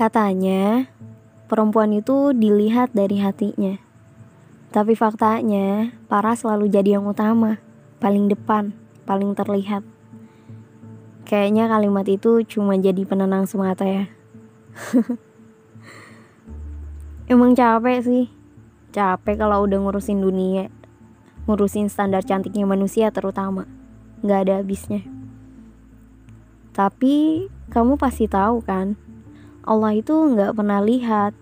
Katanya, perempuan itu dilihat dari hatinya. Tapi faktanya, para selalu jadi yang utama, paling depan, paling terlihat. Kayaknya kalimat itu cuma jadi penenang semata ya. Emang capek sih. Capek kalau udah ngurusin dunia. Ngurusin standar cantiknya manusia terutama. Gak ada habisnya. Tapi kamu pasti tahu kan, Allah itu nggak pernah lihat,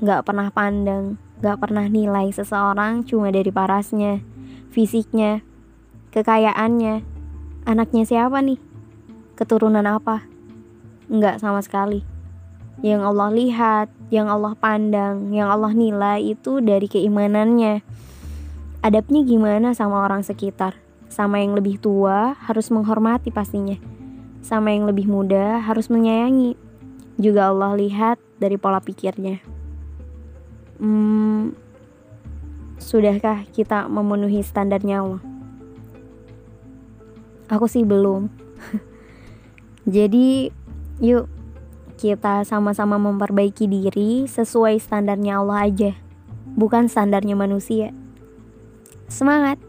nggak pernah pandang, nggak pernah nilai seseorang cuma dari parasnya, fisiknya, kekayaannya, anaknya siapa nih, keturunan apa, nggak sama sekali. Yang Allah lihat, yang Allah pandang, yang Allah nilai itu dari keimanannya. Adabnya gimana sama orang sekitar? Sama yang lebih tua harus menghormati pastinya. Sama yang lebih muda harus menyayangi juga Allah lihat dari pola pikirnya. Hmm, sudahkah kita memenuhi standarnya Allah? Aku sih belum. Jadi, yuk kita sama-sama memperbaiki diri sesuai standarnya Allah aja, bukan standarnya manusia. Semangat!